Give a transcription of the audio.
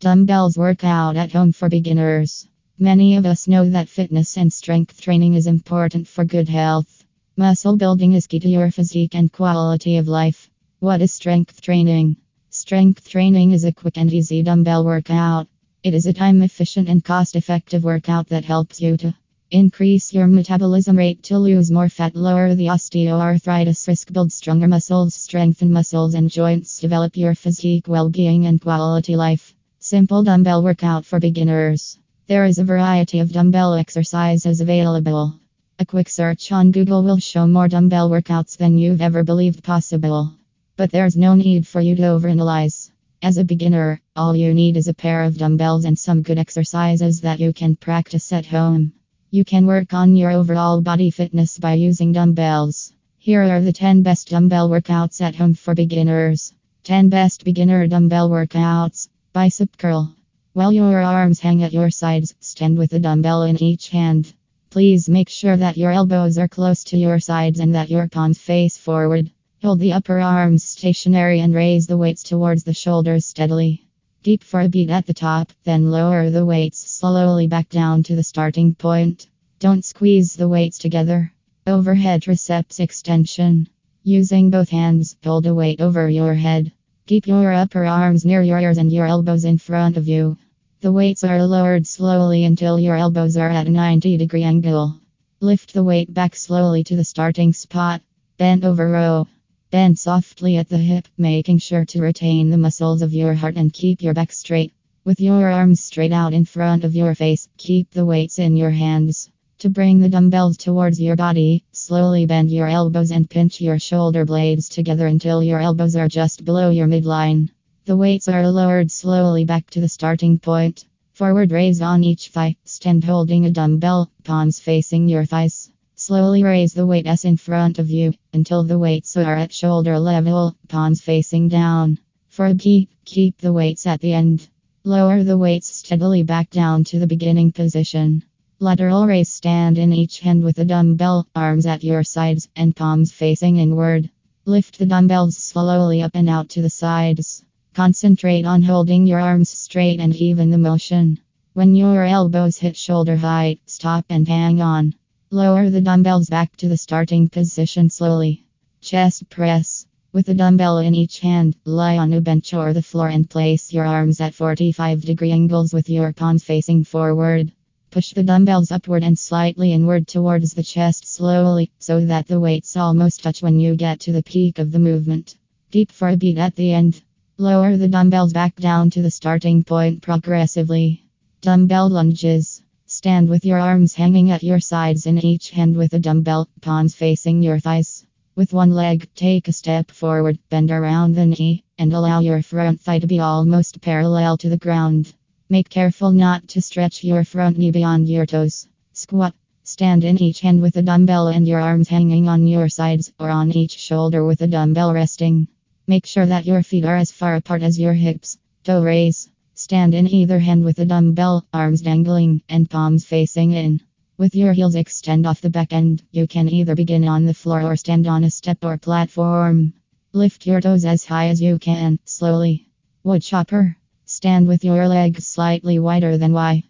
Dumbbells workout at home for beginners. Many of us know that fitness and strength training is important for good health. Muscle building is key to your physique and quality of life. What is strength training? Strength training is a quick and easy dumbbell workout. It is a time efficient and cost effective workout that helps you to increase your metabolism rate to lose more fat, lower the osteoarthritis risk, build stronger muscles, strengthen muscles and joints, develop your physique, well being, and quality life. Simple dumbbell workout for beginners. There is a variety of dumbbell exercises available. A quick search on Google will show more dumbbell workouts than you've ever believed possible. But there's no need for you to overanalyze. As a beginner, all you need is a pair of dumbbells and some good exercises that you can practice at home. You can work on your overall body fitness by using dumbbells. Here are the 10 best dumbbell workouts at home for beginners. 10 best beginner dumbbell workouts. Bicep curl. While your arms hang at your sides, stand with a dumbbell in each hand. Please make sure that your elbows are close to your sides and that your palms face forward. Hold the upper arms stationary and raise the weights towards the shoulders steadily. Deep for a beat at the top, then lower the weights slowly back down to the starting point. Don't squeeze the weights together. Overhead triceps extension. Using both hands, hold a weight over your head. Keep your upper arms near your ears and your elbows in front of you. The weights are lowered slowly until your elbows are at a 90 degree angle. Lift the weight back slowly to the starting spot. Bend over row. Bend softly at the hip, making sure to retain the muscles of your heart and keep your back straight. With your arms straight out in front of your face, keep the weights in your hands. To bring the dumbbells towards your body, Slowly bend your elbows and pinch your shoulder blades together until your elbows are just below your midline. The weights are lowered slowly back to the starting point. Forward raise on each thigh. Stand holding a dumbbell, palms facing your thighs. Slowly raise the weight S in front of you until the weights are at shoulder level, palms facing down. For a key, keep the weights at the end. Lower the weights steadily back down to the beginning position. Lateral raise stand in each hand with a dumbbell, arms at your sides, and palms facing inward. Lift the dumbbells slowly up and out to the sides. Concentrate on holding your arms straight and even the motion. When your elbows hit shoulder height, stop and hang on. Lower the dumbbells back to the starting position slowly. Chest press. With a dumbbell in each hand, lie on a bench or the floor and place your arms at 45 degree angles with your palms facing forward. Push the dumbbells upward and slightly inward towards the chest slowly, so that the weights almost touch when you get to the peak of the movement. Deep for a beat at the end. Lower the dumbbells back down to the starting point progressively. Dumbbell lunges. Stand with your arms hanging at your sides in each hand with a dumbbell, palms facing your thighs. With one leg, take a step forward, bend around the knee, and allow your front thigh to be almost parallel to the ground. Make careful not to stretch your front knee beyond your toes. Squat. Stand in each hand with a dumbbell and your arms hanging on your sides or on each shoulder with a dumbbell resting. Make sure that your feet are as far apart as your hips. Toe raise. Stand in either hand with a dumbbell, arms dangling, and palms facing in. With your heels extend off the back end, you can either begin on the floor or stand on a step or platform. Lift your toes as high as you can, slowly. Wood chopper. Stand with your legs slightly wider than Y.